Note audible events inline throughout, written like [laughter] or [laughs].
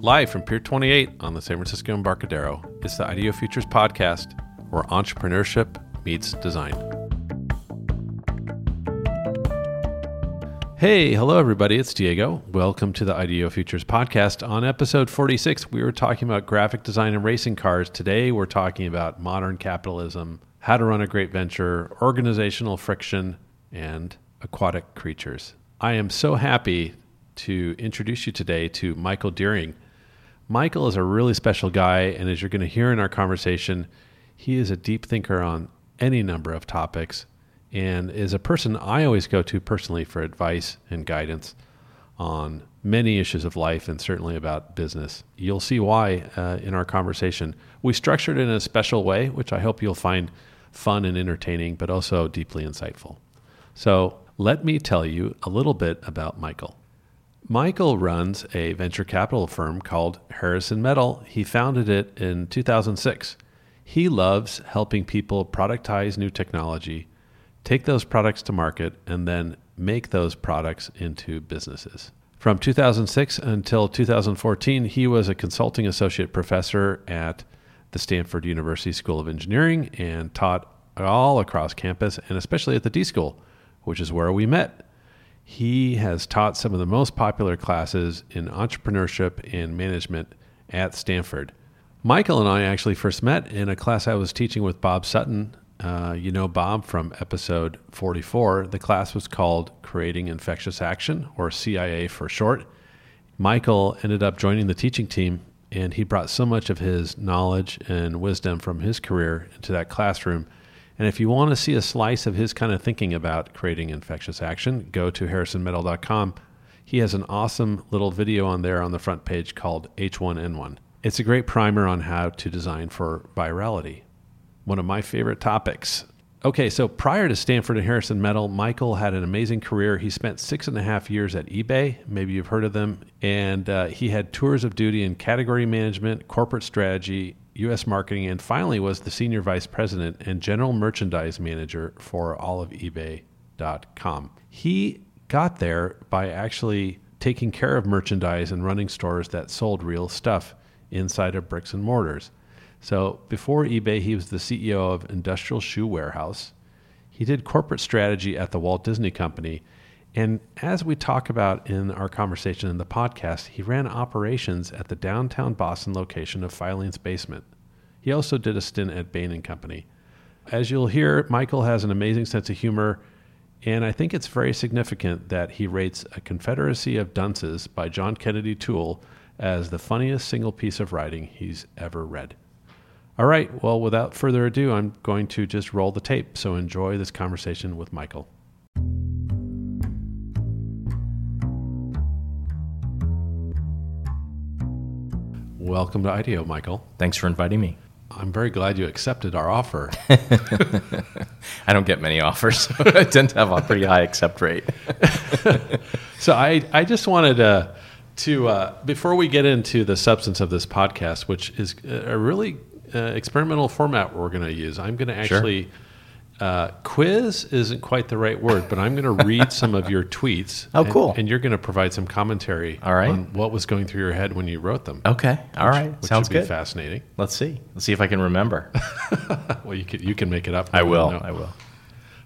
Live from Pier 28 on the San Francisco Embarcadero, it's the IDEO Futures podcast where entrepreneurship meets design. Hey, hello everybody, it's Diego. Welcome to the IDEO Futures podcast. On episode 46, we were talking about graphic design and racing cars. Today, we're talking about modern capitalism, how to run a great venture, organizational friction, and aquatic creatures. I am so happy to introduce you today to Michael Dearing. Michael is a really special guy, and as you're going to hear in our conversation, he is a deep thinker on any number of topics and is a person I always go to personally for advice and guidance on many issues of life and certainly about business. You'll see why uh, in our conversation. We structured it in a special way, which I hope you'll find fun and entertaining, but also deeply insightful. So, let me tell you a little bit about Michael. Michael runs a venture capital firm called Harrison Metal. He founded it in 2006. He loves helping people productize new technology, take those products to market, and then make those products into businesses. From 2006 until 2014, he was a consulting associate professor at the Stanford University School of Engineering and taught all across campus and especially at the D School, which is where we met. He has taught some of the most popular classes in entrepreneurship and management at Stanford. Michael and I actually first met in a class I was teaching with Bob Sutton. Uh, you know Bob from episode 44. The class was called Creating Infectious Action, or CIA for short. Michael ended up joining the teaching team, and he brought so much of his knowledge and wisdom from his career into that classroom and if you want to see a slice of his kind of thinking about creating infectious action, go to harrisonmetal.com. He has an awesome little video on there on the front page called H1N1. It's a great primer on how to design for virality, one of my favorite topics. Okay, so prior to Stanford and Harrison Metal, Michael had an amazing career. He spent six and a half years at eBay. Maybe you've heard of them. And uh, he had tours of duty in category management, corporate strategy, U.S. marketing, and finally was the senior vice president and general merchandise manager for all of eBay.com. He got there by actually taking care of merchandise and running stores that sold real stuff inside of bricks and mortars. So before eBay, he was the CEO of Industrial Shoe Warehouse. He did corporate strategy at the Walt Disney Company. And as we talk about in our conversation in the podcast, he ran operations at the downtown Boston location of Filene's Basement. He also did a stint at Bain and Company. As you'll hear, Michael has an amazing sense of humor, and I think it's very significant that he rates A Confederacy of Dunces by John Kennedy Toole as the funniest single piece of writing he's ever read. All right, well, without further ado, I'm going to just roll the tape. So enjoy this conversation with Michael. Welcome to IDEO, Michael. Thanks for inviting me. I'm very glad you accepted our offer. [laughs] I don't get many offers. [laughs] So I tend to have a pretty high accept rate. [laughs] so I, I just wanted to, to uh, before we get into the substance of this podcast, which is a really uh, experimental format we're going to use, I'm going to actually. Sure uh, quiz isn't quite the right word, but I'm going to read some of your tweets. [laughs] Oh, and, cool! And you're going to provide some commentary. All right. on what was going through your head when you wrote them. Okay. All which, right. Which Sounds good. Fascinating. Let's see. Let's see if I can remember. [laughs] well, you can you can make it up. I will. I will.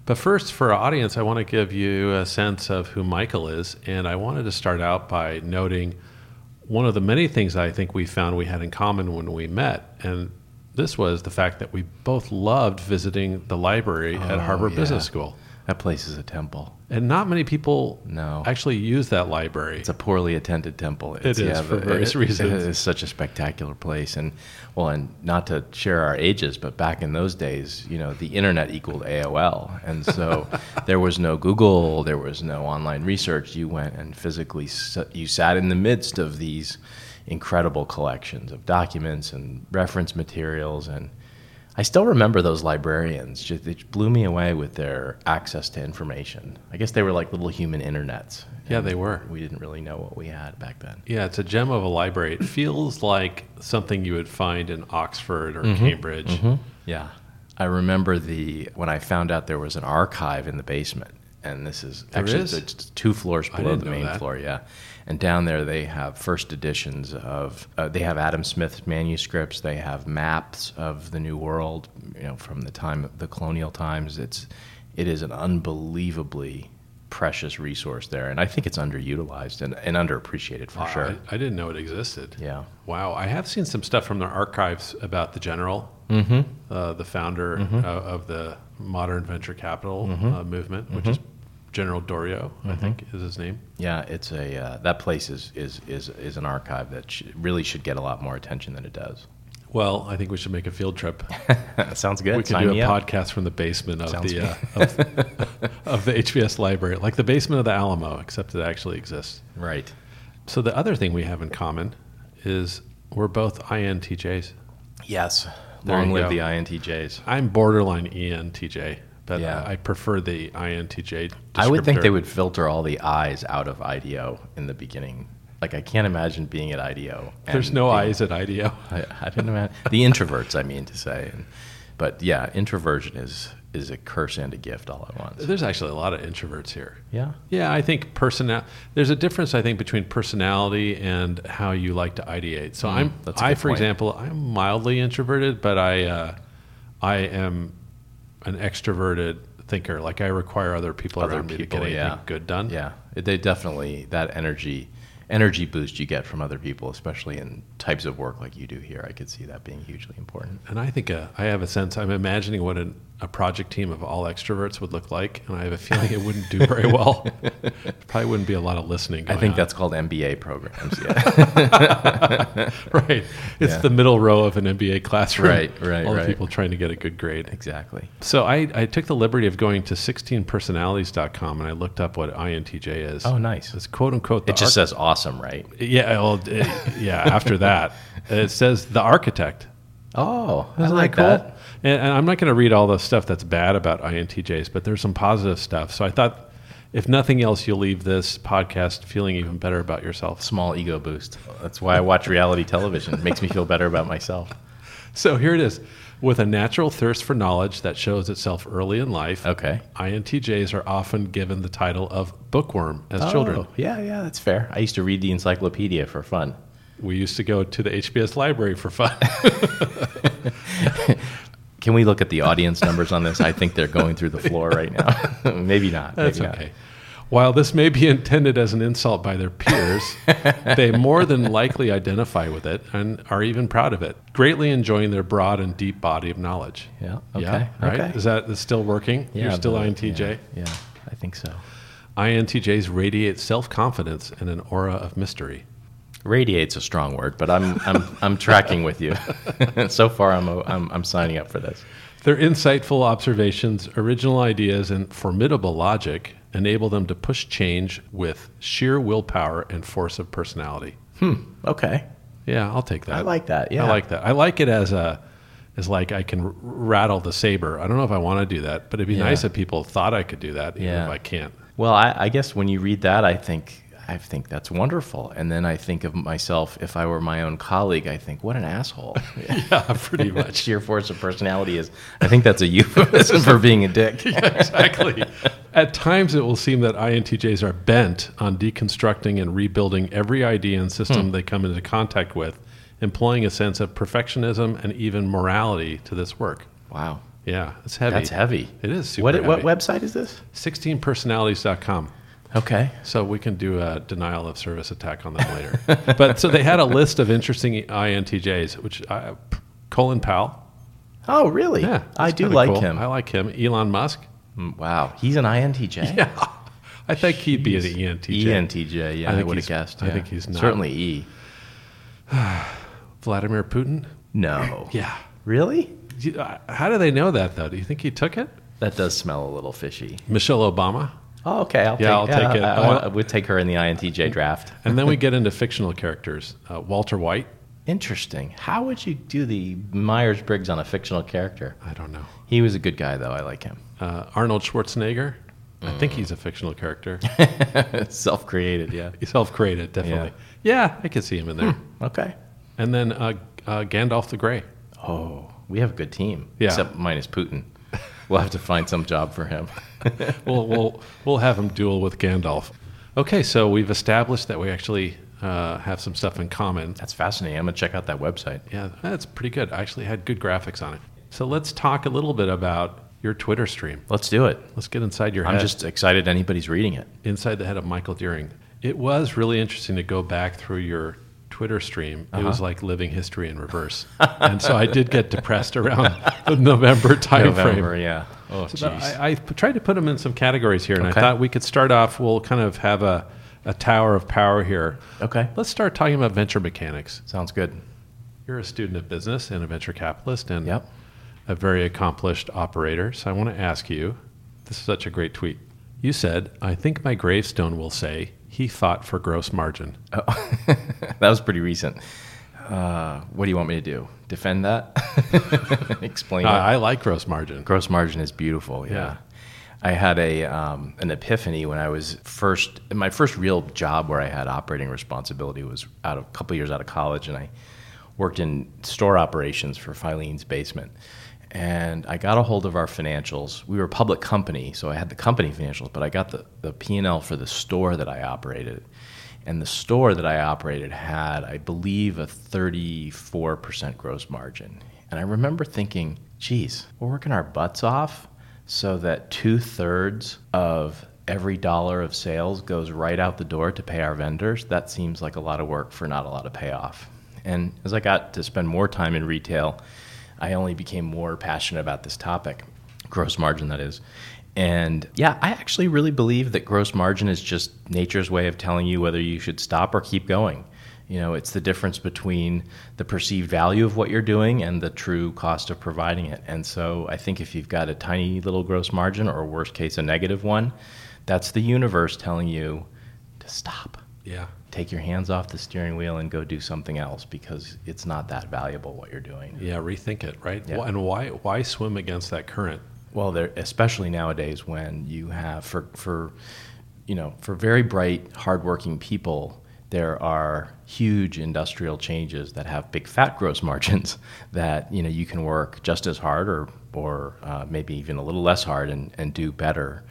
But first, for our audience, I want to give you a sense of who Michael is, and I wanted to start out by noting one of the many things I think we found we had in common when we met, and this was the fact that we both loved visiting the library oh, at Harvard yeah. Business School. That place is a temple. And not many people no. actually use that library. It's a poorly attended temple. It's, it is yeah, for various it, reasons. [laughs] It is such a spectacular place. And, well, and not to share our ages, but back in those days, you know, the internet equaled AOL. And so [laughs] there was no Google, there was no online research. You went and physically, you sat in the midst of these incredible collections of documents and reference materials and I still remember those librarians. Just, they blew me away with their access to information. I guess they were like little human internets. Yeah, they were. We didn't really know what we had back then. Yeah, it's a gem of a library. It feels like something you would find in Oxford or mm-hmm. Cambridge. Mm-hmm. Yeah. I remember the when I found out there was an archive in the basement and this is There actually is? it's two floors below the main that. floor. Yeah, and down there they have first editions of. Uh, they have Adam Smith's manuscripts. They have maps of the New World. You know, from the time of the colonial times. It's it is an unbelievably precious resource there, and I think it's underutilized and, and underappreciated for Wow, sure. I, I didn't know it existed. Yeah. Wow. I have seen some stuff from their archives about the general, Mm-hmm. uh, the founder uh, of the modern venture capital uh, movement, which is General Doriot, I think is his name. Yeah, it's a uh, that place is is is is an archive that sh- really should get a lot more attention than it does. Well, I think we should make a field trip. [laughs] Sounds good. we could Sign do a me up. podcast from the basement of Sounds the uh, of, [laughs] of the HBS library, like the basement of the Alamo, except it actually exists. Right. So the other thing we have in common is we're both INTJs. Yes. There Long live go. the INTJs. I'm borderline ENTJ, but Yeah. I prefer the INTJ. I would think they would filter all the I's out of IDEO in the beginning. Like I can't imagine being at IDEO. and There's no I's at IDEO. [laughs] I, I didn't imagine the introverts. I mean to say, and, but yeah, introversion is is a curse and a gift all at once. There's actually a lot of introverts here. Yeah. Yeah, I think personal. There's a difference, I think, between personality and how you like to ideate. So I'm, Mm, that's a I, for point. example, I'm mildly introverted, but I, uh, I am an extroverted thinker. Like I require other people Other around me to people, get anything yeah. good done. Yeah, they definitely that energy energy boost you get from other people, especially in types of work like you do here. I could see that being hugely important. And I think uh, I have a sense. I'm imagining what an, a project team of all extroverts would look like, and I have a feeling it wouldn't do very well. [laughs] Probably wouldn't be a lot of listening. I think on. that's called MBA programs. Yeah, [laughs] right. It's Yeah. the middle row of an MBA classroom. Right, right, All the right. people trying to get a good grade. exactly. So I, I took the liberty of going to 16personalities.com and I looked up what INTJ is. Oh, nice. It's quote unquote. The It just arch- says awesome, right? yeah. Well, it- yeah. After that, [laughs] it says the architect. Oh, I Isn't like that cool? that. And, and I'm not going to read all the stuff that's bad about INTJs, but there's some positive stuff. So I thought, if nothing else, you'll leave this podcast feeling even better about yourself. Small ego boost. That's why I watch reality television. It makes me feel better about myself. [laughs] So here it is. With a natural thirst for knowledge that shows itself early in life, Okay. INTJs are often given the title of bookworm as children. Oh, yeah, yeah, that's fair. I used to read the encyclopedia for fun. We used to go to the HBS library for fun. [laughs] [laughs] Can we look at the audience numbers on this? I think they're going through the floor right now. [laughs] maybe not. That's maybe okay. While this may be intended as an insult by their peers, [laughs] they more than likely identify with it and are even proud of it, greatly enjoying their broad and deep body of knowledge. Yeah. Okay. Yeah, right? Okay. Is that is still working? Yeah, You're still INTJ? Yeah, yeah, I think so. INTJs radiate self confidence and an aura of mystery. Radiate's a strong word, but I'm I'm I'm tracking with you. [laughs] so far, I'm, I'm I'm signing up for this. Their insightful observations, original ideas, and formidable logic enable them to push change with sheer willpower and force of personality. Hmm. Okay. Yeah, I'll take that. I like that. Yeah. I like that. I like it as a as like I can r- rattle the saber. I don't know if I want to do that, but it'd be Yeah. nice if people thought I could do that, even Yeah. if I can't. Well, I, I guess when you read that, I think I think that's wonderful, and then I think of myself if I were my own colleague. I think what an asshole. [laughs] Yeah, pretty [laughs] much. Sheer force of personality is. I think that's a [laughs] euphemism for being a dick. exactly. At times, it will seem that INTJs are bent on deconstructing and rebuilding every idea and system Hmm. they come into contact with, employing a sense of perfectionism and even morality to this work. Wow, Yeah, it's heavy. that's heavy. It is super What heavy. what website is this? 16personalities.com. Okay. So we can do a denial of service attack on them later. [laughs] but so they had a list of interesting INTJs, which I, Colin Powell. Oh, really? Yeah, I do like cool. him. I like him. Elon Musk. Mm, Wow, he's an INTJ. [laughs] Yeah, I think he'd be an ENTJ. ENTJ. Yeah, I I, would have guessed. I think he's not. certainly E. [sighs] Vladimir Putin. No. [laughs] Yeah. Really? Uh, How do they know that though? Do you think he took it? That does smell a little fishy. Michelle Obama. Oh, okay. I'll Yeah, take, I'll take [laughs] it. I, I- I, would take her in the INTJ draft. And [laughs] then we get into fictional characters. Uh, Walter White. Interesting. How would you do the Myers Briggs on a fictional character? I don't know. He was a good guy, though. I like him. Uh, Arnold Schwarzenegger. I Mm. think he's a fictional character. [laughs] Self created, yeah. He's self-created, definitely. Yeah, I could see him in there. Okay. And then uh, uh, Gandalf the Grey. Oh, we have a good team. Yeah. Except minus Putin. We'll have to find some job for him. [laughs] we'll, we'll, we'll have him duel with Gandalf. Okay, so we've established that we actually uh, have some stuff in common. That's fascinating. I'm going to check out that website. Yeah, that's pretty good. I actually had good graphics on it. So let's talk a little bit about your Twitter stream. Let's do it. Let's get inside your I'm head. just excited anybody's reading it. inside the head of Michael Dearing. It was really interesting to go back through your Twitter stream. It was uh-huh. like living history in reverse. and so I did get depressed around the November [laughs] timeframe. November, frame. yeah. Oh, So jeez. I, I tried to put them in some categories here, and Okay. I thought we could start off. We'll kind of have a, a tower of power here. okay. Let's start talking about venture mechanics. Sounds good. You're a student of business and a venture capitalist, and Yep. a very accomplished operator. So I want to ask you this is such a great tweet. You said, I think my gravestone will say, he fought for gross margin. Oh, [laughs] that was pretty recent. Uh, what do you want me to do? Defend that? [laughs] Explain Uh, it? I like gross margin. Gross margin is beautiful. Yeah. Yeah. I had a um, an epiphany when I was first my first real job where I had operating responsibility was out of a couple years out of college, and I worked in store operations for Filene's Basement. And I got a hold of our financials. We were a public company, so I had the company financials, but I got the, the P&L for the store that I operated. And the store that I operated had, I believe, a 34% gross margin. And I remember thinking, geez, we're working our butts off so that two thirds of every dollar of sales goes right out the door to pay our vendors. That seems like a lot of work for not a lot of payoff. And as I got to spend more time in retail, I only became more passionate about this topic, gross margin, that is. And yeah, I actually really believe that gross margin is just nature's way of telling you whether you should stop or keep going. You know, it's the difference between the perceived value of what you're doing and the true cost of providing it. And so I think if you've got a tiny little gross margin or worst case a negative one, that's the universe telling you to stop. Yeah. Take your hands off the steering wheel and go do something else because it's not that valuable what you're doing. Yeah, rethink it, right? Yeah. And why why swim against that current? Well, there, especially nowadays when you have for for you know for very bright, hardworking people, there are huge industrial changes that have big fat gross [laughs] margins that you know you can work just as hard or or uh, maybe even a little less hard and, and do better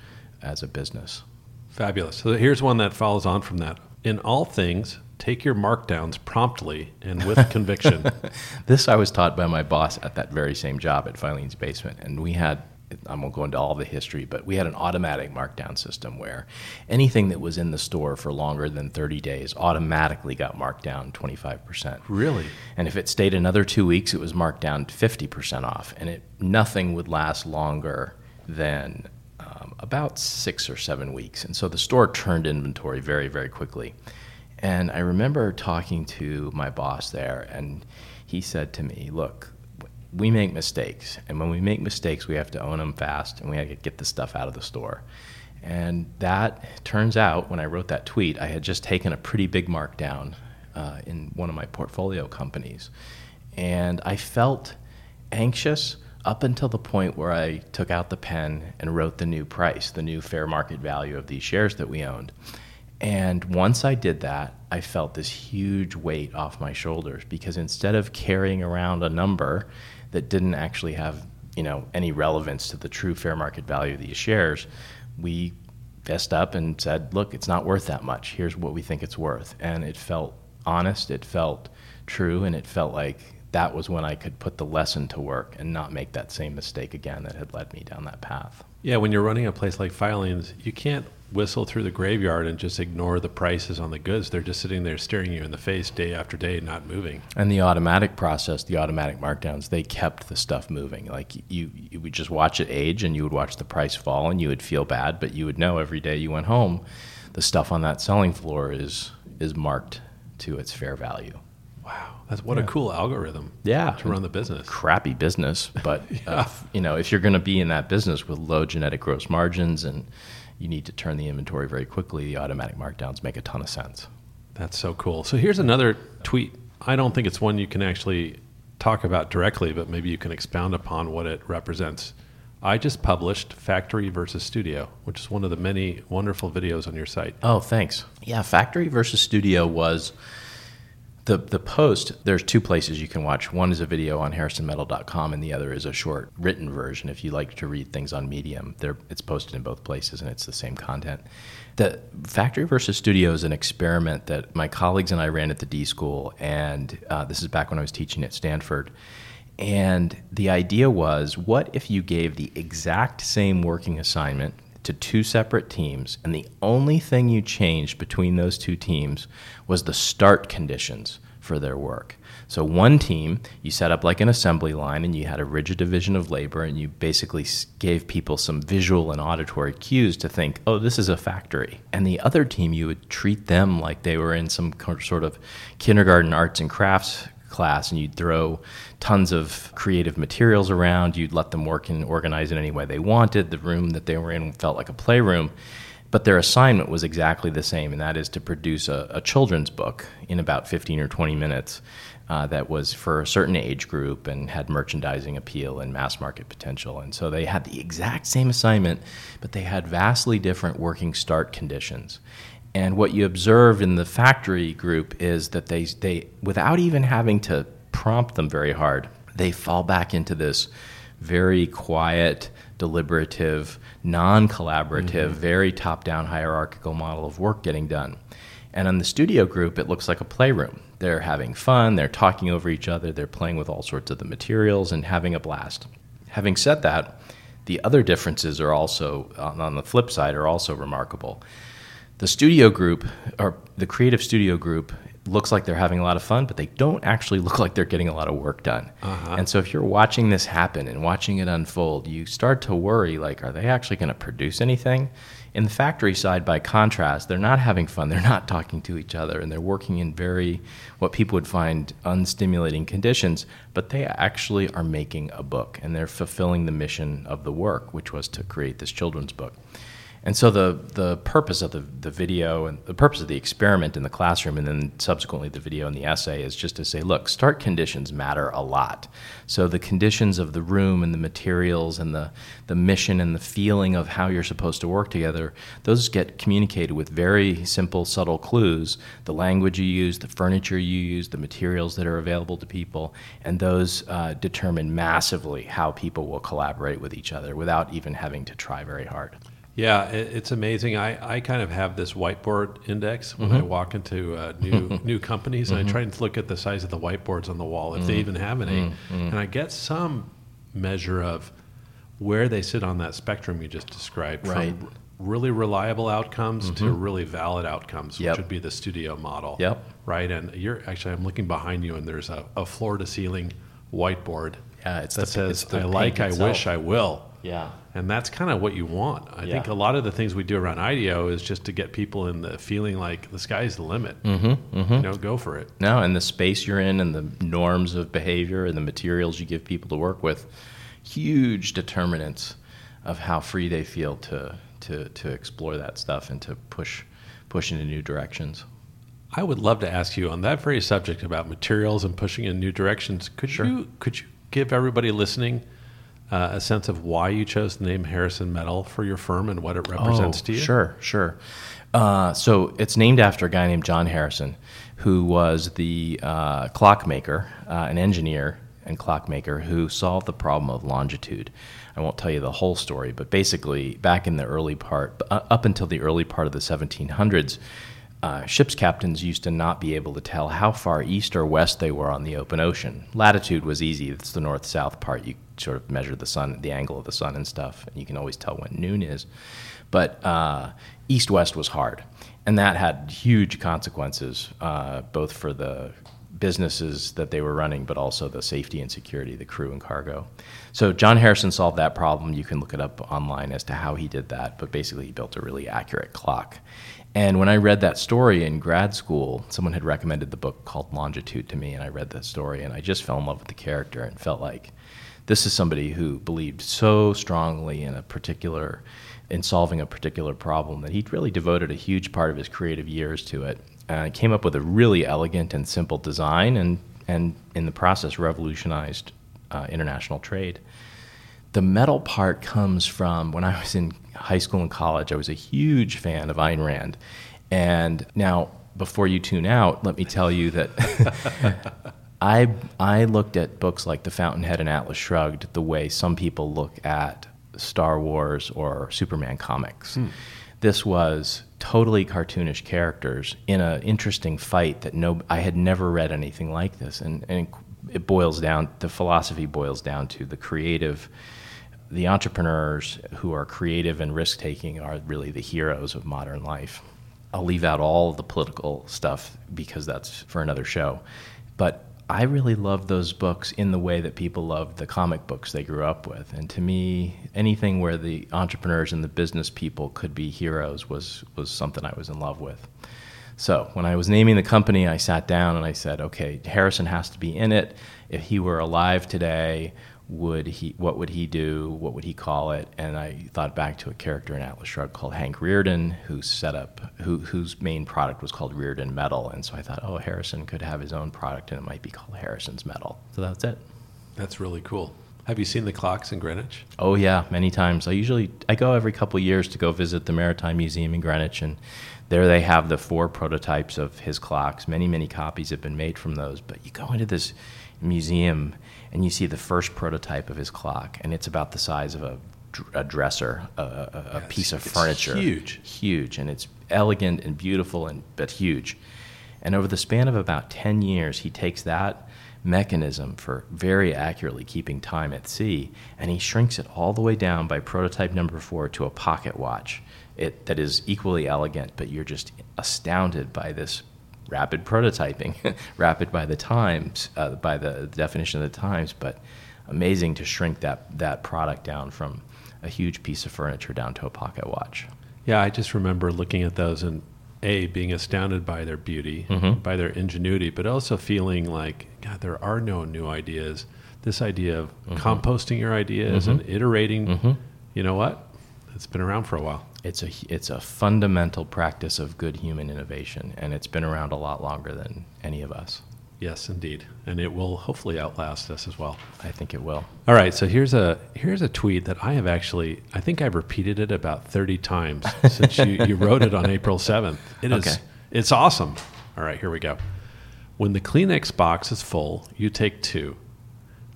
as a business. Fabulous. So here's one that follows on from that. In all things, take your markdowns promptly and with conviction. [laughs] This I was taught by my boss at that very same job at Filene's Basement, and we had. I won't go into all the history, but we had an automatic markdown system where anything that was in the store for longer than 30 days automatically got marked down 25%. really? And if it stayed another two weeks, it was marked down 50% off. And it, nothing would last longer than um, about six or seven weeks. And so the store turned inventory very, very quickly. And I remember talking to my boss there, and he said to me, Look, we make mistakes. And when we make mistakes, we have to own them fast and we have to get the stuff out of the store. And that turns out, when I wrote that tweet, I had just taken a pretty big markdown uh, in one of my portfolio companies. And I felt anxious up until the point where I took out the pen and wrote the new price, the new fair market value of these shares that we owned. And once I did that, I felt this huge weight off my shoulders because instead of carrying around a number that didn't actually have, you know, any relevance to the true fair market value of these shares, we fessed up and said, "Look, it's not worth that much. Here's what we think it's worth." And it felt honest, it felt true, and it felt like that was when I could put the lesson to work and not make that same mistake again that had led me down that path. Yeah, when you're running a place like Filene's, you can't whistle through the graveyard and just ignore the prices on the goods. They're just sitting there staring you in the face day after day, not moving. And the automatic process, the automatic markdowns, they kept the stuff moving. Like you, you would just watch it age, and you would watch the price fall, and you would feel bad, but you would know every day you went home, the stuff on that selling floor is is marked to its fair value. Wow, that's what a cool algorithm. Yeah. to run the business. Crappy business, but [laughs] uh, you know if you're going to be in that business with low genetic gross margins and you need to turn the inventory very quickly, the automatic markdowns make a ton of sense. That's so cool. So here's another tweet. I don't think it's one you can actually talk about directly, but maybe you can expound upon what it represents. I just published Factory versus Studio, which is one of the many wonderful videos on your site. Oh, thanks. Yeah, factory versus studio was The, the post, there's two places you can watch. One is a video on harrisonmetal.com, and the other is a short written version. If you like to read things on Medium, they it's posted in both places, and it's the same content. The factory versus studio is an experiment that my colleagues and I ran at the D School, and uh, this is back when I was teaching at Stanford. And the idea was what if you gave the exact same working assignment to two separate teams, and the only thing you changed between those two teams was the start conditions for their work. So, one team, you set up like an assembly line and you had a rigid division of labor, and you basically gave people some visual and auditory cues to think, oh, this is a factory. And the other team, you would treat them like they were in some sort of kindergarten arts and crafts class and you'd throw tons of creative materials around. You'd let them work and organize in any way they wanted. The room that they were in felt like a playroom. But their assignment was exactly the same, and that is to produce a, a children's book in about 15 or 20 minutes uh, that was for a certain age group and had merchandising appeal and mass market potential. And so they had the exact same assignment, but they had vastly different working start conditions. And what you observe in the factory group is that they, they, without even having to prompt them very hard, they fall back into this very quiet, deliberative, non collaborative, mm-hmm. very top down hierarchical model of work getting done. And in the studio group, it looks like a playroom. They're having fun, they're talking over each other, they're playing with all sorts of the materials and having a blast. Having said that, the other differences are also, on the flip side, are also remarkable the studio group or the creative studio group looks like they're having a lot of fun, but they don't actually look like they're getting a lot of work done. Uh-huh. And so if you're watching this happen and watching it unfold, you start to worry like, are they actually going to produce anything? In the factory side, by contrast, they're not having fun. They're not talking to each other, and they're working in very, what people would find unstimulating conditions, but they actually are making a book and they're fulfilling the mission of the work, which was to create this children's book. And so the the purpose of the, the video and the purpose of the experiment in the classroom and then subsequently the video and the essay is just to say, look, start conditions matter a lot. So the conditions of the room and the materials and the, the mission and the feeling of how you're supposed to work together, those get communicated with very simple, subtle clues. The language you use, the furniture you use, the materials that are available to people, and those uh, determine massively how people will collaborate with each other without even having to try very hard. Yeah, it, it's amazing. I, I kind of have this whiteboard index when mm-hmm. I walk into uh, new [laughs] new companies, mm-hmm. and I mm-hmm. try and look at the size of the whiteboards on the wall, if mm-hmm. they even have any, mm-hmm. and I get some measure of where they sit on that spectrum you just described, right. from really reliable outcomes to mm-hmm. really valid outcomes, yep. which would be the studio model. Yep. Right, and you're actually I'm looking behind you, and there's a, a floor to ceiling whiteboard. Yeah, it's that the, says I like, itself. I wish, I will. Yeah. And that's kind of what you want. I yeah. think a lot of the things we do around IDEO is just to get people in the feeling like the sky's the limit. Mm-hmm, mm-hmm. You know, go for it. No, and the space you're in and the norms of behavior and the materials you give people to work with, huge determinants of how free they feel to, to, to explore that stuff and to push, push into new directions. I would love to ask you on that very subject about materials and pushing in new directions. Could sure. you could you give everybody listening – uh, a sense of why you chose the name Harrison Metal for your firm and what it represents oh, to you? Sure, sure. Uh, so it's named after a guy named John Harrison, who was the uh, clockmaker, uh, an engineer and clockmaker who solved the problem of longitude. I won't tell you the whole story, but basically, back in the early part, uh, up until the early part of the 1700s, uh, ship's captains used to not be able to tell how far east or west they were on the open ocean. Latitude was easy; it's the north-south part. You sort of measure the sun, the angle of the sun, and stuff, and you can always tell when noon is. But uh, east-west was hard, and that had huge consequences, uh, both for the businesses that they were running, but also the safety and security, the crew and cargo. So John Harrison solved that problem. You can look it up online as to how he did that, but basically he built a really accurate clock. And when I read that story in grad school, someone had recommended the book called Longitude to me, and I read that story, and I just fell in love with the character and felt like this is somebody who believed so strongly in a particular, in solving a particular problem that he'd really devoted a huge part of his creative years to it. And came up with a really elegant and simple design, and and in the process revolutionized uh, international trade. The metal part comes from when I was in high school and college. I was a huge fan of Ayn Rand, and now before you tune out, let me tell you that [laughs] I I looked at books like The Fountainhead and Atlas Shrugged the way some people look at Star Wars or Superman comics. Hmm. This was totally cartoonish characters in an interesting fight that no I had never read anything like this, and, and it boils down the philosophy boils down to the creative the entrepreneurs who are creative and risk taking are really the heroes of modern life. I'll leave out all the political stuff because that's for another show. But I really loved those books in the way that people loved the comic books they grew up with. And to me, anything where the entrepreneurs and the business people could be heroes was, was something I was in love with. So when I was naming the company, I sat down and I said, okay, Harrison has to be in it. If he were alive today, would he what would he do what would he call it? And i thought back to a character in atlas shrugged called hank rearden who set up who, whose main product was called rearden metal. And so i thought oh harrison could have his own product and it might be called harrison's metal. So that's it. That's really cool. Have you seen the clocks in greenwich? Oh yeah many times. I usually i go every couple years to go visit the maritime museum in greenwich and there they have the four prototypes of his clocks. Many many copies have been made from those but you go into this museum and you see the first prototype of his clock, and it's about the size of a, a dresser, a, a, a piece of furniture. Huge, huge, and it's elegant and beautiful, and but huge. And over the span of about ten years, he takes that mechanism for very accurately keeping time at sea, and he shrinks it all the way down by prototype number four to a pocket watch. It, that is equally elegant, but you're just astounded by this rapid prototyping, [laughs] rapid by the times, uh, by the definition of the times, but amazing to shrink that, that product down from a huge piece of furniture down to a pocket watch. Yeah, I just remember looking at those and a being astounded by their beauty, mm-hmm. by their ingenuity, but also feeling like God, there are no new ideas. This idea of mm-hmm. composting your ideas mm-hmm. and iterating, mm-hmm. you know what? It's been around for a while it's a it's a fundamental practice of good human innovation, and it's been around a lot longer than any of us. Yes, indeed, and it will hopefully outlast us as well. I think it will. All right, so here's a here's a tweet that I have actually I think I've repeated it about thirty times [laughs] since you, you wrote it on April seventh. It is okay. it's awesome. All right, here we go. When the Kleenex box is full, you take two.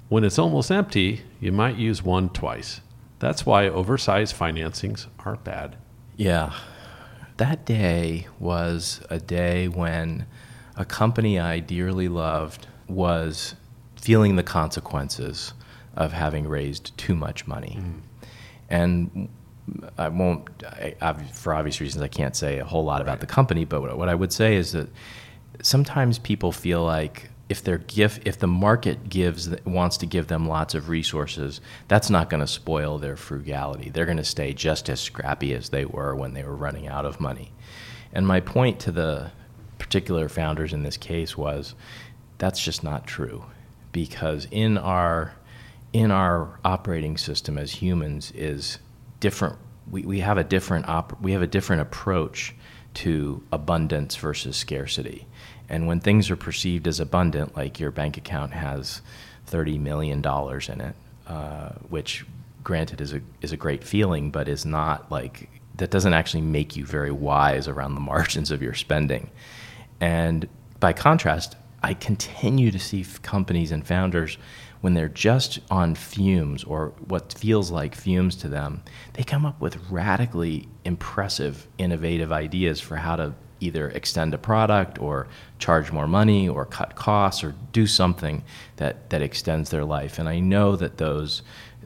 When it's almost empty, you might use one twice. That's why oversized financings are bad. Yeah. That day was a day when a company I dearly loved was feeling the consequences of having raised too much money. Mm. And I won't, I, for obvious reasons, I can't say a whole lot about the company, but what I would say is that sometimes people feel like if their gift if the market gives wants to give them lots of resources that's not going to spoil their frugality. They're going to stay just as scrappy as they were when they were running out of money. And my point to the particular founders in this case was that's just not true. Because in our in our operating system as humans is different we, we have a different op, we have a different approach to abundance versus scarcity and when things are perceived as abundant, like your bank account has $30 million in it, uh, which granted is a, is a great feeling, but is not like, that doesn't actually make you very wise around the [laughs] margins of your spending. And by contrast, I continue to see companies and founders when they're just on fumes or what feels like fumes to them, they come up with radically impressive, innovative ideas for how to either extend a product or charge more money or cut costs or do something that, that extends their life. And I know that those,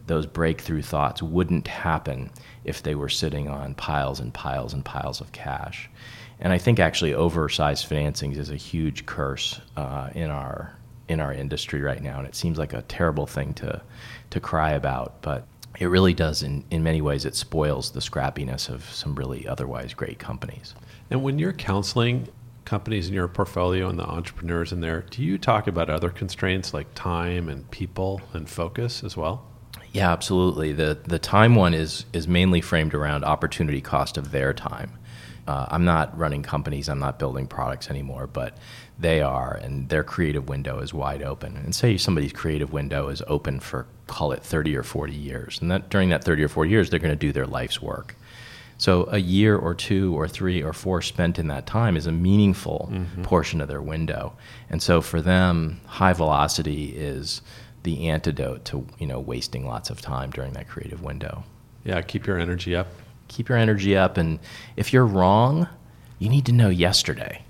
those breakthrough thoughts wouldn't happen if they were sitting on piles and piles and piles of cash. And I think actually oversized financings is a huge curse uh, in our in our industry right now, and it seems like a terrible thing to to cry about, but it really does in, in many ways it spoils the scrappiness of some really otherwise great companies and when you're counseling companies in your portfolio and the entrepreneurs in there, do you talk about other constraints like time and people and focus as well? Yeah, absolutely. The the time one is is mainly framed around opportunity cost of their time. Uh, I'm not running companies, I'm not building products anymore, but they are, and their creative window is wide open. And say somebody's creative window is open for call it 30 or 40 years, and that during that 30 or 40 years, they're going to do their life's work So a year or two or three or four spent in that time is a meaningful mm-hmm. portion of their window. And so for them, high velocity is the antidote to you know wasting lots of time during that creative window. Yeah, keep your energy up. Keep your energy up, and if you're wrong, you need to know yesterday,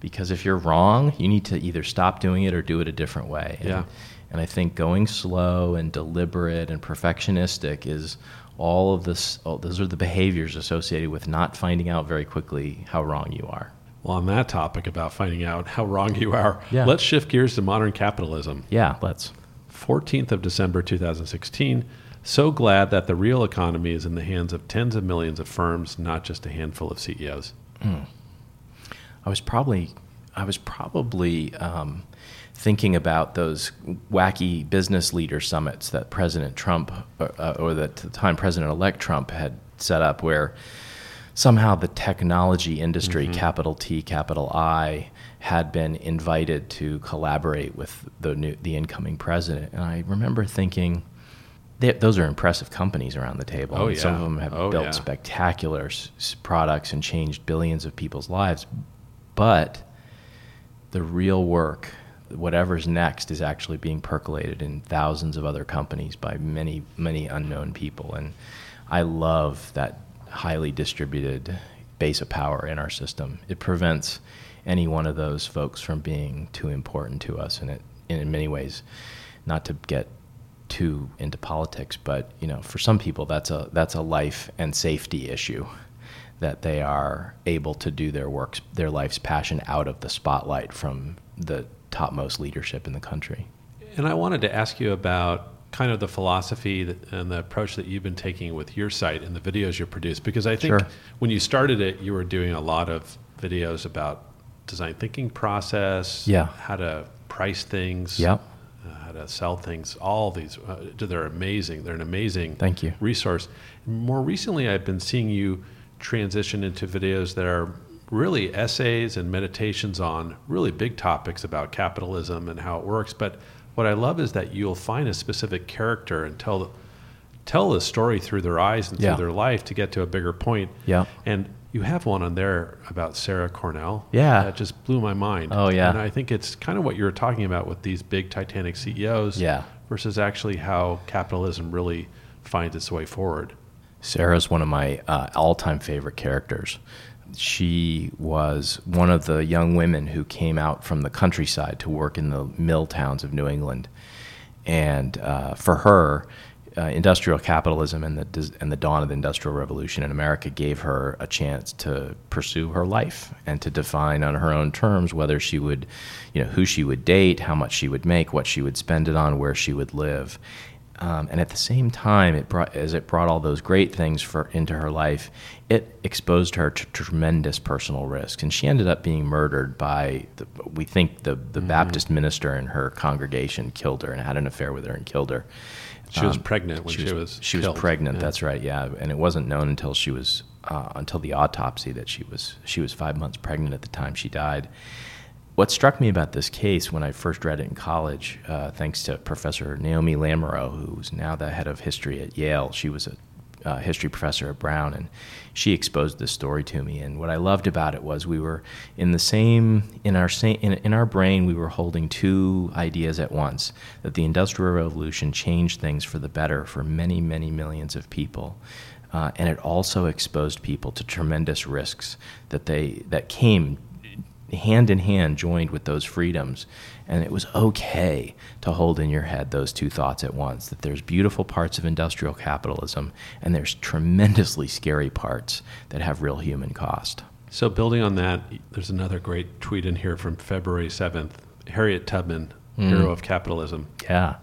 because if you're wrong, you need to either stop doing it or do it a different way. Yeah. And, and I think going slow and deliberate and perfectionistic is all of this. All, those are the behaviors associated with not finding out very quickly how wrong you are. Well, on that topic about finding out how wrong you are, yeah. let's shift gears to modern capitalism. Yeah, let's. 14th of December 2016. So glad that the real economy is in the hands of tens of millions of firms, not just a handful of CEOs. Mm. I was probably, I was probably um, thinking about those wacky business leader summits that President Trump, uh, or that the time President-elect Trump had set up, where somehow the technology industry, mm-hmm. capital T, capital I, had been invited to collaborate with the new, the incoming president. And I remember thinking, they, those are impressive companies around the table. Oh, yeah. Some of them have oh, built yeah. spectacular s- products and changed billions of people's lives. But the real work, whatever's next, is actually being percolated in thousands of other companies by many, many unknown people. And I love that highly distributed base of power in our system. It prevents any one of those folks from being too important to us, and it in many ways, not to get too into politics, but you know, for some people, that's a that's a life and safety issue that they are able to do their work, their life's passion out of the spotlight from the topmost leadership in the country. And I wanted to ask you about kind of the philosophy that, and the approach that you've been taking with your site and the videos you produce, because I think sure. when you started it, you were doing a lot of videos about design thinking process, yeah. how to price things, yep. Uh, how to sell things. All these, uh, they're amazing. They're an amazing Thank you. resource. More recently, I've been seeing you transition into videos that are really essays and meditations on really big topics about capitalism and how it works. But what I love is that you'll find a specific character and tell tell the story through their eyes and yeah. through their life to get to a bigger point. Yeah. And you have one on there about Sarah Cornell. Yeah. That just blew my mind. Oh, yeah. And I think it's kind of what you were talking about with these big Titanic CEOs yeah. versus actually how capitalism really finds its way forward. Sarah's one of my uh, all time favorite characters. She was one of the young women who came out from the countryside to work in the mill towns of New England. And uh, for her, uh, industrial capitalism and the and the dawn of the industrial revolution in America gave her a chance to pursue her life and to define on her own terms whether she would, you know, who she would date, how much she would make, what she would spend it on, where she would live. Um, and at the same time, it brought as it brought all those great things for into her life, it exposed her to tremendous personal risks, and she ended up being murdered by the, we think the the mm-hmm. Baptist minister in her congregation killed her and had an affair with her and killed her. She was um, pregnant when she was, she was she was pregnant. Yeah. That's right. Yeah, and it wasn't known until she was uh, until the autopsy that she was she was five months pregnant at the time she died what struck me about this case when I first read it in college, uh, thanks to Professor Naomi Lamoreaux, who's now the head of history at Yale, she was a uh, history professor at Brown, and she exposed this story to me. And what I loved about it was we were in the same in our same in, in our brain we were holding two ideas at once: that the Industrial Revolution changed things for the better for many, many millions of people. Uh, and it also exposed people to tremendous risks that they that came hand in hand joined with those freedoms. And it was okay to hold in your head those two thoughts at once that there's beautiful parts of industrial capitalism and there's tremendously scary parts that have real human cost. So, building on that, there's another great tweet in here from February 7th Harriet Tubman, mm. hero of capitalism. Yeah.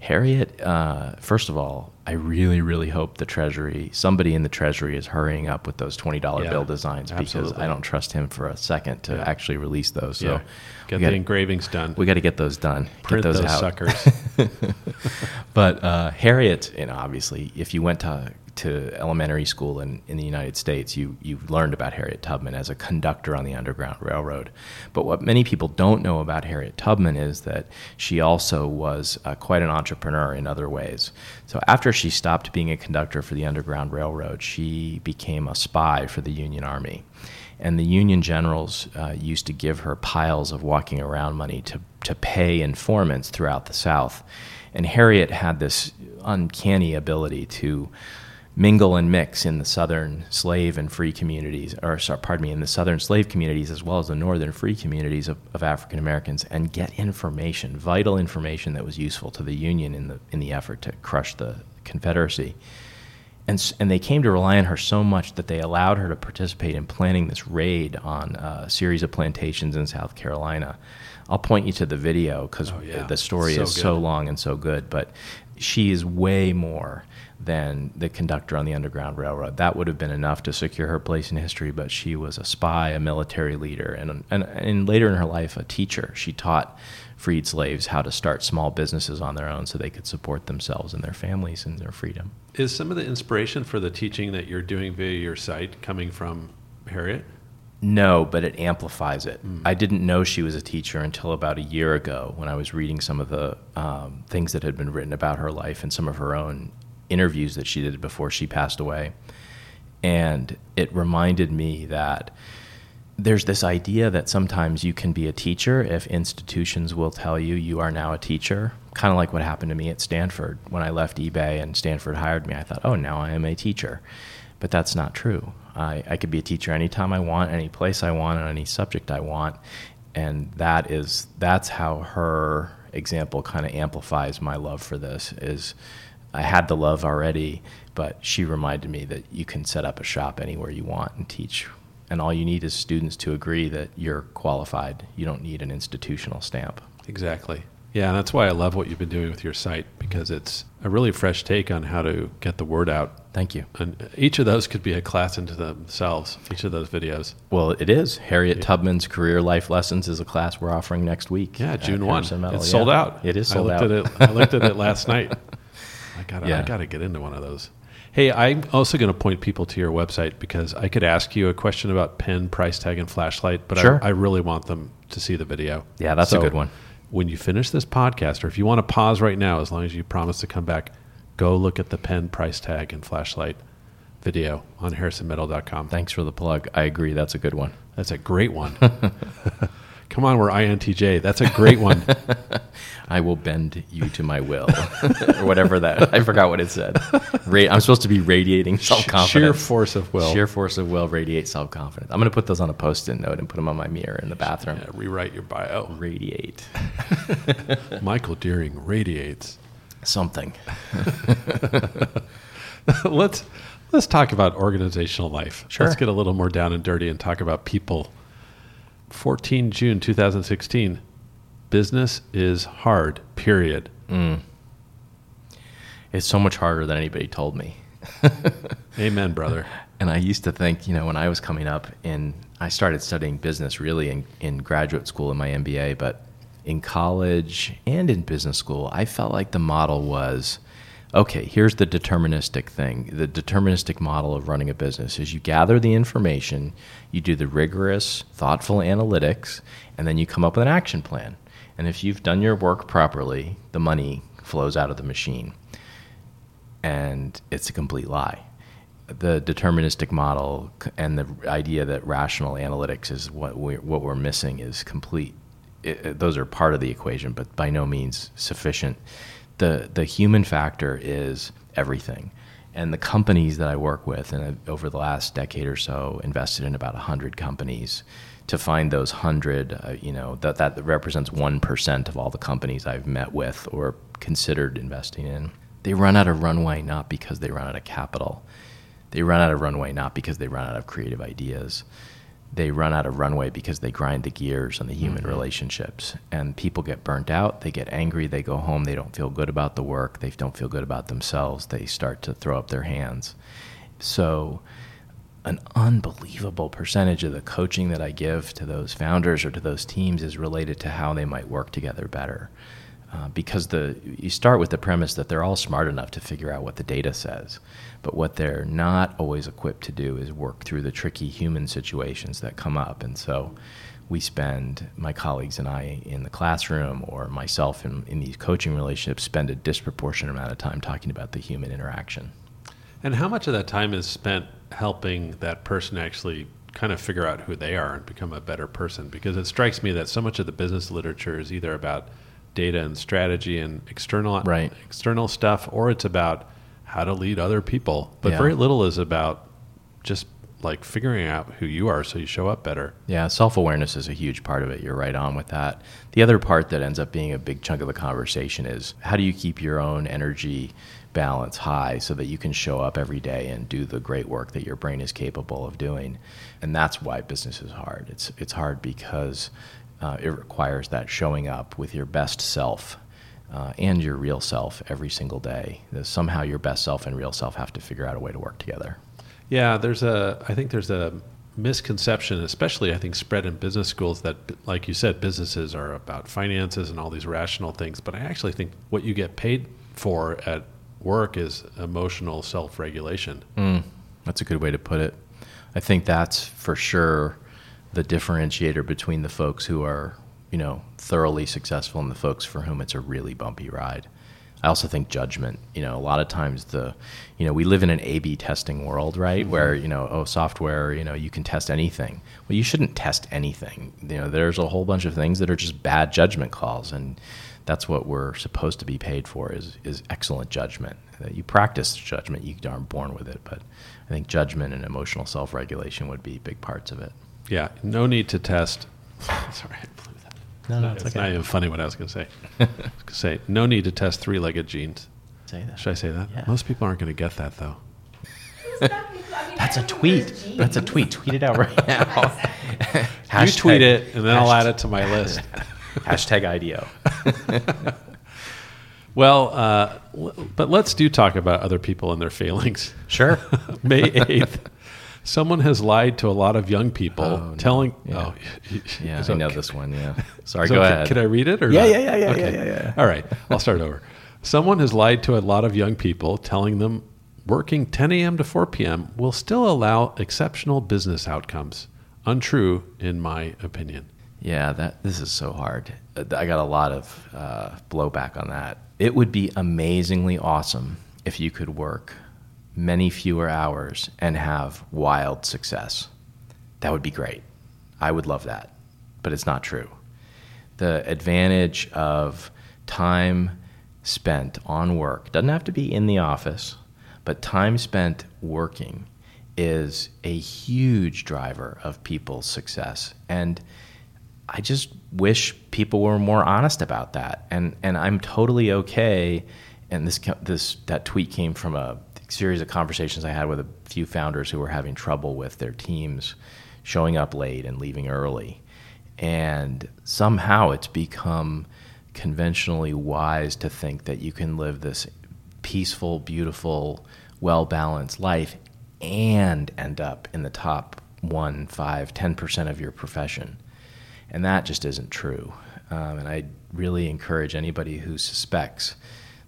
Harriet, uh, first of all, I really, really hope the Treasury, somebody in the Treasury is hurrying up with those $20 yeah, bill designs absolutely. because I don't trust him for a second to yeah. actually release those. So yeah. get the engravings done. We got to get those done. Print get those, those out. suckers. [laughs] but uh, Harriet, you know, obviously, if you went to to elementary school in, in the United States, you, you've learned about Harriet Tubman as a conductor on the Underground Railroad. But what many people don't know about Harriet Tubman is that she also was uh, quite an entrepreneur in other ways. So after she stopped being a conductor for the Underground Railroad, she became a spy for the Union Army. And the Union generals uh, used to give her piles of walking around money to, to pay informants throughout the South. And Harriet had this uncanny ability to mingle and mix in the southern slave and free communities, or sorry, pardon me, in the southern slave communities as well as the northern free communities of, of African Americans, and get information, vital information that was useful to the Union in the in the effort to crush the Confederacy. And, and they came to rely on her so much that they allowed her to participate in planning this raid on uh, a series of plantations in South Carolina. I'll point you to the video because oh, yeah. the story so is good. so long and so good. But she is way more than the conductor on the Underground Railroad. That would have been enough to secure her place in history, but she was a spy, a military leader, and, and, and later in her life, a teacher. She taught freed slaves how to start small businesses on their own so they could support themselves and their families and their freedom. Is some of the inspiration for the teaching that you're doing via your site coming from Harriet? No, but it amplifies it. Mm. I didn't know she was a teacher until about a year ago when I was reading some of the um, things that had been written about her life and some of her own interviews that she did before she passed away. And it reminded me that there's this idea that sometimes you can be a teacher if institutions will tell you you are now a teacher. Kind of like what happened to me at Stanford. When I left eBay and Stanford hired me, I thought, oh, now I am a teacher. But that's not true. I, I could be a teacher anytime I want, any place I want, on any subject I want. And that is that's how her example kind of amplifies my love for this is I had the love already, but she reminded me that you can set up a shop anywhere you want and teach. And all you need is students to agree that you're qualified. You don't need an institutional stamp. Exactly. Yeah, and that's why I love what you've been doing with your site because it's a really fresh take on how to get the word out. Thank you. And each of those could be a class into themselves, each of those videos. Well, it is. Harriet yeah. Tubman's Career Life Lessons is a class we're offering next week. Yeah, June 1. It's yeah. sold out. It is sold I out. At it, I looked at it last [laughs] night. I got yeah. I got to get into one of those. Hey, I'm also going to point people to your website because I could ask you a question about pen, price tag, and flashlight, but sure. I, I, really want them to see the video. Yeah, that's so a good one. When you finish this podcast, or if you want to pause right now, as long as you promise to come back, go look at the pen, price tag, and flashlight video on harrisonmetal.com. Thanks for the plug. I agree. That's a good one. That's a great one. [laughs] Come on, we're INTJ. That's a great one. [laughs] I will bend you to my will, [laughs] or whatever that. I forgot what it said. Ra- I'm supposed to be radiating self confidence. Sheer force of will. Sheer force of will radiates self confidence. I'm going to put those on a post-it note and put them on my mirror in the bathroom. Yeah, rewrite your bio. Radiate. [laughs] Michael Dearing radiates something. let's let's talk about organizational life. Sure. Let's get a little more down and dirty and talk about people 14 June 2016. Business is hard, period. Mm. It's so much harder than anybody told me. [laughs] Amen, brother. And I used to think, you know, when I was coming up and I started studying business really in, in graduate school in my MBA, but in college and in business school, I felt like the model was okay, here's the deterministic thing. The deterministic model of running a business is you gather the information, you do the rigorous, thoughtful analytics, and then you come up with an action plan. And if you've done your work properly, the money flows out of the machine. And it's a complete lie. The deterministic model and the idea that rational analytics is what we're, what we're missing is complete. It, uh, those are part of the equation, but by no means sufficient the the human factor is everything. And the companies that I work with, and I've, over the last decade or so, invested in about hundred companies. To find those hundred, uh, you know, that that represents one percent of all the companies I've met with or considered investing in. They run out of runway not because they run out of capital. They run out of runway not because they run out of creative ideas they run out of runway because they grind the gears on the human mm-hmm. relationships. And people get burnt out they get angry they go home they don't feel good about the work they don't feel good about themselves they start to throw up their hands. So an unbelievable percentage of the coaching that i give to those founders or to those teams is related to how they might work together better. Uh, because the you start with the premise that they're all smart enough to figure out what the data says, but what they're not always equipped to do is work through the tricky human situations that come up. And so, we spend my colleagues and I in the classroom, or myself in, in these coaching relationships, spend a disproportionate amount of time talking about the human interaction. And how much of that time is spent helping that person actually kind of figure out who they are and become a better person? Because it strikes me that so much of the business literature is either about data and strategy and external right. external stuff, or it's about how to lead other people. But Yeah. very little is about just like figuring out who you are so you show up better. Yeah, self awareness is a huge part of it. You're right on with that. The other part that ends up being a big chunk of the conversation is how do you keep your own energy balance high so that you can show up every day and do the great work that your brain is capable of doing? And that's why business is hard. It's, it's hard because uh, it requires that showing up with your best self. Uh, and your real self every single day. Somehow, your best self and real self have to figure out a way to work together. Yeah, there's a. I think there's a misconception, especially I think spread in business schools, that like you said, businesses are about finances and all these rational things. But I actually think what you get paid for at work is emotional self-regulation. Mm, that's a good way to put it. I think that's for sure the differentiator between the folks who are, you know, thoroughly successful and the folks for whom it's a really bumpy ride. I also think judgment. You know, a lot of times the, you know, we live in an A/B testing world, right? Mm-hmm. Where you know, oh, software, you know, you can test anything. Well, you shouldn't test anything. You know, there's a whole bunch of things that are just bad judgment calls, and that's what we're supposed to be paid for is is excellent judgment. That you practice judgment, you aren't born with it, but I think judgment and emotional self-regulation would be big parts of it. Yeah, no need to test. [laughs] Sorry, I blew that. No, no, it's it's not even funny what I was going to say. [laughs] I was going to say no need to test three-legged jeans. Say that. Should I say that? Yeah. Most people aren't going to get that though. That's a tweet. That's a tweet. Tweet it out right [laughs] now. you tweet it, and then I'll add it to my list. [laughs] Hashtag IDEO. Well, uh, but let's do talk about other people and their failings. Sure. May 8th, someone has lied to a lot of young people, Oh, no. telling. Yeah. Oh, Yeah, [laughs] so I know this one. Yeah. [laughs] Sorry, so go c- ahead. Can I read it or Yeah, yeah, yeah, yeah, Okay. yeah, yeah, yeah. All right, I'll start over. Someone has lied to a lot of young people, telling them working 10 a.m. to 4 p.m. will still allow exceptional business outcomes. Untrue, in my opinion. Yeah, that this is so hard. I got a lot of uh, blowback on that. It would be amazingly awesome if you could work many fewer hours and have wild success. That would be great. I would love that, but it's not true. The advantage of time spent on work doesn't have to be in the office, but time spent working is a huge driver of people's success. And I just wish people were more honest about that. And and I'm totally okay. And this this that tweet came from a series of conversations I had with a few founders who were having trouble with their teams showing up late and leaving early. And somehow it's become conventionally wise to think that you can live this peaceful, beautiful, well balanced life and end up in the top one, five, ten percent of your profession. And that just isn't true. Um, and I really encourage anybody who suspects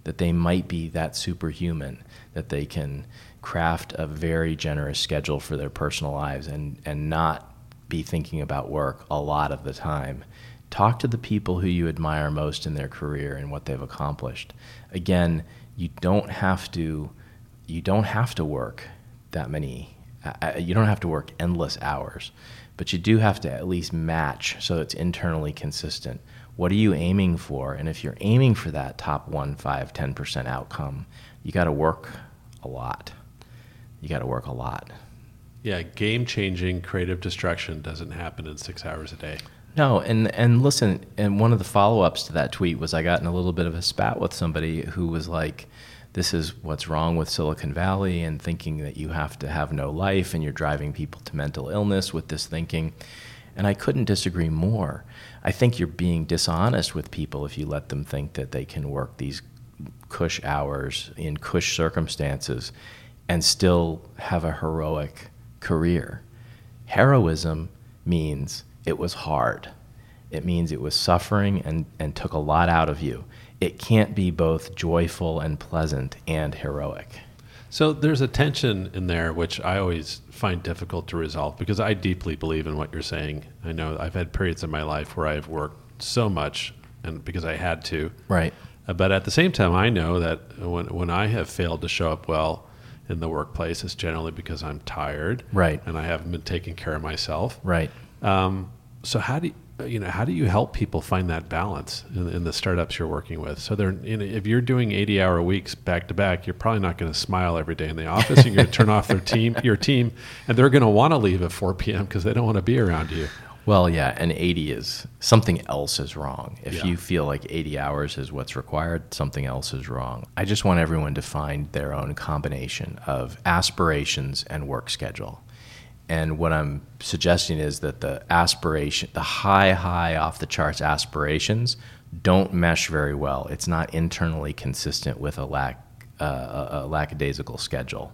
that they might be that superhuman, that they can craft a very generous schedule for their personal lives and, and not be thinking about work a lot of the time. Talk to the people who you admire most in their career and what they've accomplished. Again, you don't have to you don't have to work that many uh, you don't have to work endless hours but you do have to at least match so it's internally consistent what are you aiming for and if you're aiming for that top 1 5 10% outcome you got to work a lot you got to work a lot Yeah, game changing creative destruction doesn't happen in six hours a day. No, and and listen, and one of the follow-ups to that tweet was I got in a little bit of a spat with somebody who was like, "This is what's wrong with Silicon Valley and thinking that you have to have no life and you're driving people to mental illness with this thinking." And I couldn't disagree more. I think you're being dishonest with people if you let them think that they can work these cush hours in cush circumstances and still have a heroic career. Heroism means it was hard. it means it was suffering and, and took a lot out of you. It can't be both joyful and pleasant and heroic. So there's a tension in there which I always find difficult to resolve because I deeply believe in what you're saying. I know I've had periods in my life where I've worked so much and because I had to. Right. Uh, but at the same time I know that when when I have failed to show up well in the workplace it's generally because I'm tired. Right. And I haven't been taking care of myself. Right. Um, so how do you, you know how do you help people find that balance in, in the startups you're working with? So they're you know, if you're doing 80 hour weeks back to back, you're probably not going to smile every day in the office. And you're going to turn off their team, your team, and they're going to want to leave at 4 p.m. because they don't want to be around you. Well, yeah, and 80 is something else is wrong. If Yeah. you feel like 80 hours is what's required, something else is wrong. I just want everyone to find their own combination of aspirations and work schedule. And what I'm suggesting is that the aspiration, the high, high off the charts aspirations don't mesh very well. It's not internally consistent with a lack, uh, a, a lackadaisical schedule.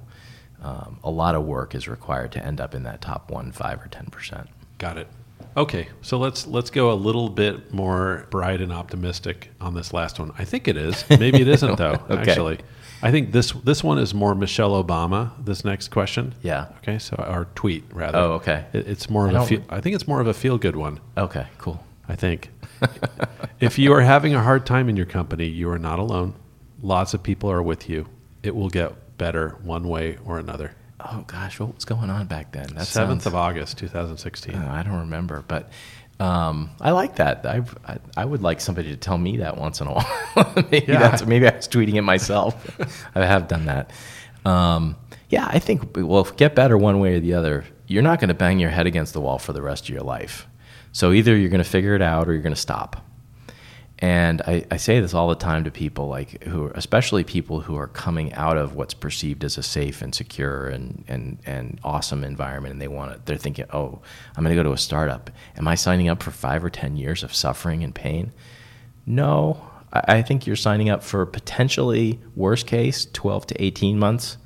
Um, a lot of work is required to end up in that top one, five, or 10%. Got it. Okay, so let's let's go a little bit more bright and optimistic on this last one. I think it is. Maybe it isn't though. [laughs] Okay. Actually, I think this this one is more Michelle Obama. This next question. Yeah. Okay, so our tweet rather. Oh, okay. It, it's more I of a. Feel, I think it's more of a feel good one. Okay, cool. I think. [laughs] if you are having a hard time in your company, you are not alone. Lots of people are with you. It will get better one way or another. Oh gosh, what was going on back then? That Seventh sounds- of August, two thousand sixteen. Oh, I don't remember, but um, I like that. I, I I would like somebody to tell me that once in a [laughs] while. maybe Yeah. that's maybe I was tweeting it myself. [laughs] I have done that. Um, yeah, I think well, if get better one way or the other. You're not going to bang your head against the wall for the rest of your life. So either you're going to figure it out or you're going to stop. And I, I say this all the time to people, like who, especially people who are coming out of what's perceived as a safe and secure and, and, and awesome environment, and they want to. They're thinking, "Oh, I'm going to go to a startup. Am I signing up for five or ten years of suffering and pain?" No, I, I think you're signing up for potentially worst case 12 to 18 months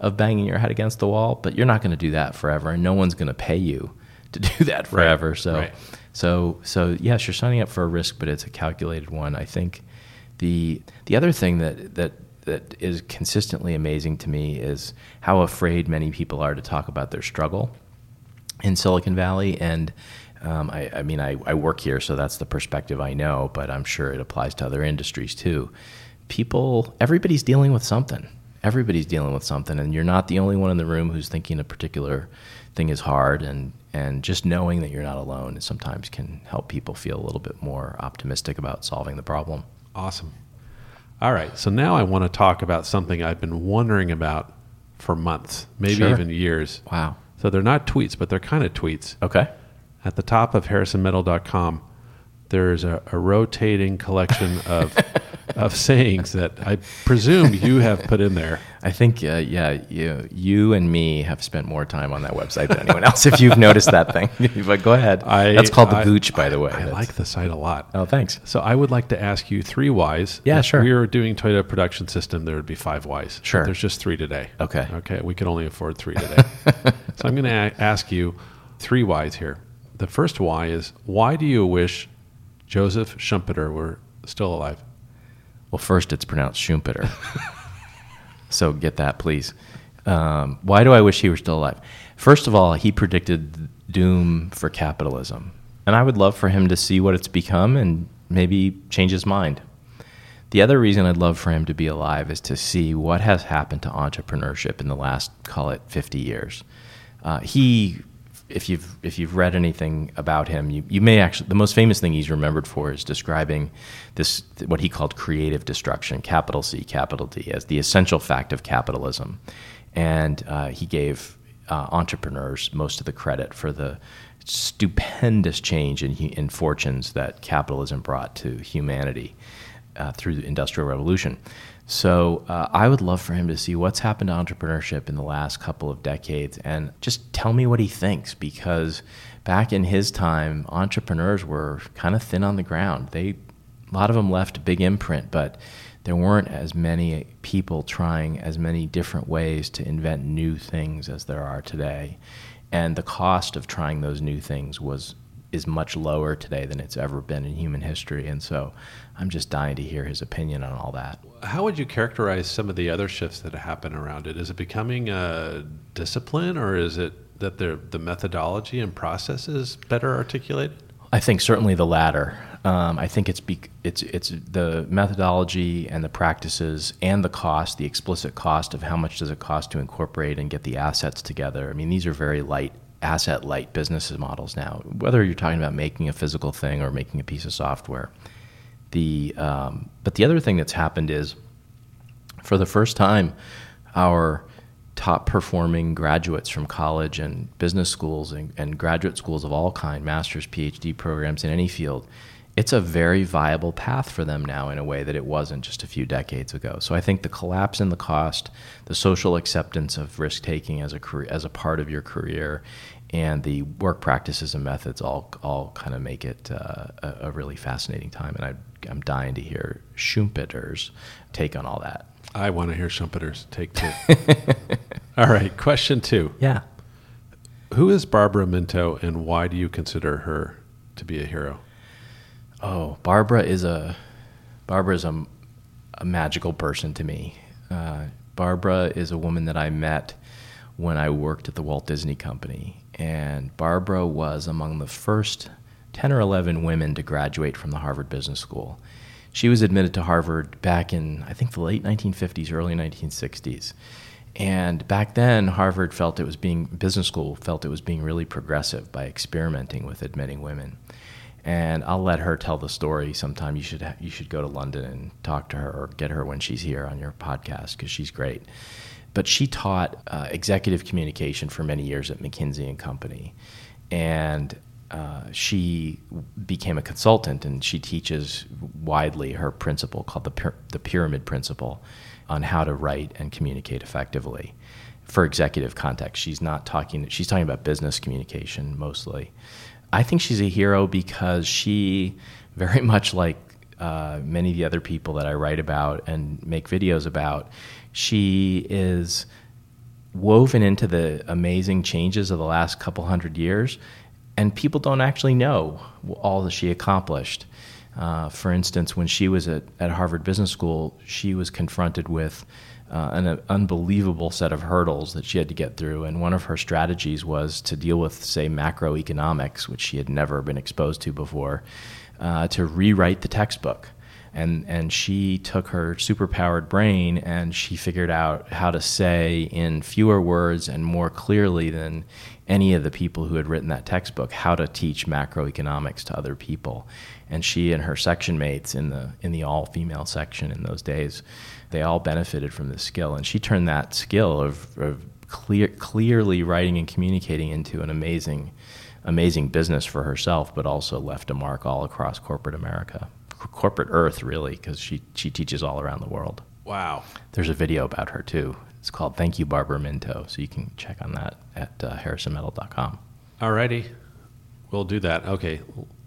of banging your head against the wall, but you're not going to do that forever, and no one's going to pay you to do that forever. So. right. So, so yes, you're signing up for a risk, but it's a calculated one. I think the the other thing that that that is consistently amazing to me is how afraid many people are to talk about their struggle in Silicon Valley. And um, I, I mean, I, I work here, so that's the perspective I know, but I'm sure it applies to other industries too. People, everybody's dealing with something. Everybody's dealing with something, and you're not the only one in the room who's thinking a particular thing is hard. And, and just knowing that you're not alone sometimes can help people feel a little bit more optimistic about solving the problem. Awesome. All right. So now I want to talk about something I've been wondering about for months, maybe Sure. even years. Wow. So they're not tweets, but they're kind of tweets. Okay. At the top of harrisonmetal.com, there's a, a rotating collection of [laughs] of sayings that I presume you have put in there. [laughs] I think, uh, yeah, you, you and me have spent more time on that website than anyone else. If you've noticed that thing, [laughs] [laughs] but go ahead. I, That's called the I- Gooch, by the way. I like the site a lot. Oh, thanks. So I would like to ask you three whys. Yeah, if sure. we were doing Toyota production system, there would be five whys. Sure. There's just three today. Okay. Okay. We can only afford three today. so I'm going to a- ask you three whys here. The first why is why do you wish Joseph Schumpeter were still alive? Well, first, it's pronounced Schumpeter. so get that, please. Um, why do I wish he were still alive? First of all, he predicted doom for capitalism. And I would love for him to see what it's become and maybe change his mind. The other reason I'd love for him to be alive is to see what has happened to entrepreneurship in the last, call it, 50 years. Uh, he, if you've if you've read anything about him, you, you may actually the most famous thing he's remembered for is describing this what he called creative destruction, capital C, capital D, as the essential fact of capitalism, and uh, he gave uh, entrepreneurs most of the credit for the stupendous change in, in fortunes that capitalism brought to humanity uh, through the Industrial Revolution. So uh, I would love for him to see what's happened to entrepreneurship in the last couple of decades and just tell me what he thinks because back in his time, entrepreneurs were kind of thin on the ground. They, a lot of them left a big imprint, but there weren't as many people trying as many different ways to invent new things as there are today. And the cost of trying those new things was is much lower today than it's ever been in human history. And so I'm just dying to hear his opinion on all that. How would you characterize some of the other shifts that happen around it? Is it becoming a discipline or is it that the methodology and process is better articulated? I think certainly the latter. Um, I think it's be, it's it's the methodology and the practices and the cost, the explicit cost of how much does it cost to incorporate and get the assets together. I mean, these are very light asset light business models now. Whether you're talking about making a physical thing or making a piece of software, the um, but the other thing that's happened is, for the first time, our top performing graduates from college and business schools and, and graduate schools of all kind, masters, PhD programs in any field it's a very viable path for them now in a way that it wasn't just a few decades ago. So I think the collapse in the cost, the social acceptance of risk taking as a career, as a part of your career, and the work practices and methods all all kind of make it uh, a, a, really fascinating time. And I, am dying to hear Schumpeter's take on all that. I want to hear Schumpeter's take too. [laughs] all right, question two. Yeah. Who is Barbara Minto, and why do you consider her to be a hero? Oh, Barbara is a Barbara is a, a magical person to me. Uh, Barbara is a woman that I met when I worked at the Walt Disney Company, and Barbara was among the first 10 or 11 women to graduate from the Harvard Business School. She was admitted to Harvard back in, I think, the late 1950s, early 1960s. And back then, Harvard felt it was being, business school felt it was being really progressive by experimenting with admitting women and I'll let her tell the story sometime. You should ha- you should go to London and talk to her or get her when she's here on your podcast because she's great. But she taught uh, executive communication for many years at McKinsey and Company, and uh, she became a consultant and she teaches widely her principle called the the pyramid principle on how to write and communicate effectively for executive context. She's not talking. She's talking about business communication mostly. I think she's a hero because she, very [laughs] much like uh, many of the other people that I write about and make videos about, she is woven into the amazing changes of the last couple hundred years, and people don't actually know all that she accomplished. Uh, for instance, when she was at, at Harvard Business School, she was confronted with uh, an unbelievable set of hurdles that she had to get through. And one of her strategies was to deal with, say, macroeconomics, which she had never been exposed to before, uh, to rewrite the textbook. And, and she took her superpowered brain and she figured out how to say in fewer words and more clearly than any of the people who had written that textbook how to teach macroeconomics to other people. And she and her section mates in the in the all female section in those days they all benefited from this skill. And she turned that skill of, of clear, clearly writing and communicating into an amazing, amazing business for herself, but also left a mark all across corporate America, corporate Earth, really, because she, she teaches all around the world. Wow. There's a video about her too. It's called Thank You, Barbara Minto. So you can check on that at uh, harrisonmetal.com. All righty. We'll do that. Okay.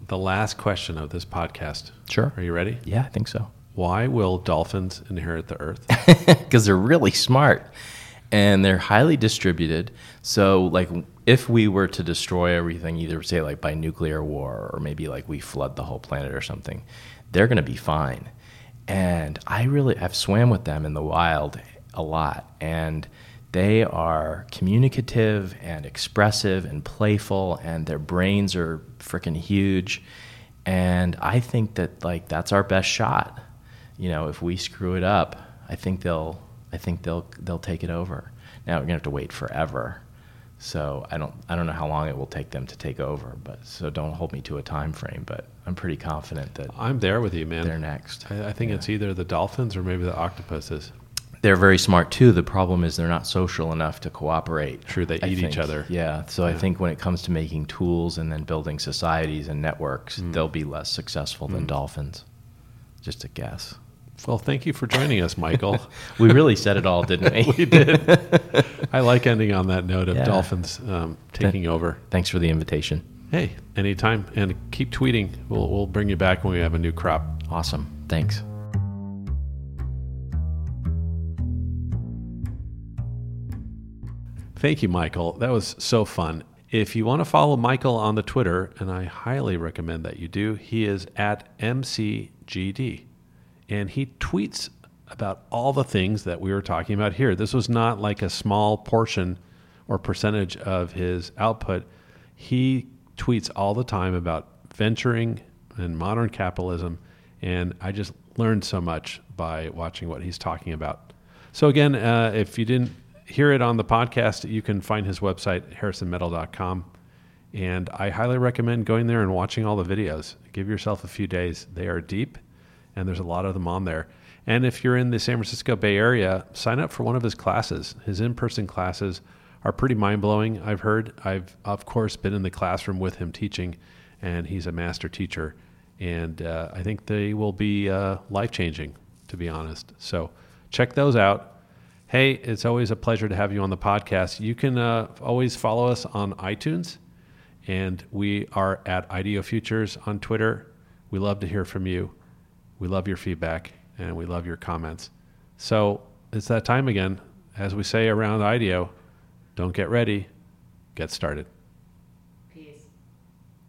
The last question of this podcast. Sure. Are you ready? Yeah, I think so. Why will dolphins inherit the earth? [laughs] Because they're really smart and they're highly distributed. So, like, if we were to destroy everything, either say like by nuclear war or maybe like we flood the whole planet or something, they're going to be fine. And I really, I've swam with them in the wild a lot. And they are communicative and expressive and playful, and their brains are freaking huge. And I think that, like, that's our best shot you know, if we screw it up, I think they'll I think they'll they'll take it over. Now we're gonna have to wait forever. So I don't I don't know how long it will take them to take over, but so don't hold me to a time frame. But I'm pretty confident that I'm there with you, man. They're next. I, I think yeah. it's either the dolphins or maybe the octopuses. They're very smart too. The problem is they're not social enough to cooperate. True, they eat each other. Yeah. So yeah. I think when it comes to making tools and then building societies and networks, mm. they'll be less successful than mm. dolphins. Just a guess. Well, thank you for joining us, Michael. [laughs] we really said it all, didn't we? [laughs] we did. [laughs] I like ending on that note of yeah. dolphins um, taking Th- over. Thanks for the invitation. Hey, anytime. And keep tweeting. We'll, we'll bring you back when we have a new crop. Awesome. Thanks. Thank you, Michael. That was so fun. If you want to follow Michael on the Twitter, and I highly recommend that you do, he is at MCGD. And he tweets about all the things that we were talking about here. This was not like a small portion or percentage of his output. He tweets all the time about venturing and modern capitalism. And I just learned so much by watching what he's talking about. So, again, uh, if you didn't hear it on the podcast, you can find his website, harrisonmetal.com. And I highly recommend going there and watching all the videos. Give yourself a few days. They are deep, and there's a lot of them on there. And if you're in the San Francisco Bay Area, sign up for one of his classes. His in person classes are pretty mind blowing, I've heard. I've, of course, been in the classroom with him teaching, and he's a master teacher. And uh, I think they will be uh, life changing, to be honest. So check those out. Hey, it's always a pleasure to have you on the podcast. You can uh, always follow us on iTunes, and we are at IDEO Futures on Twitter. We love to hear from you. We love your feedback, and we love your comments. So it's that time again. As we say around IDEO, don't get ready, get started.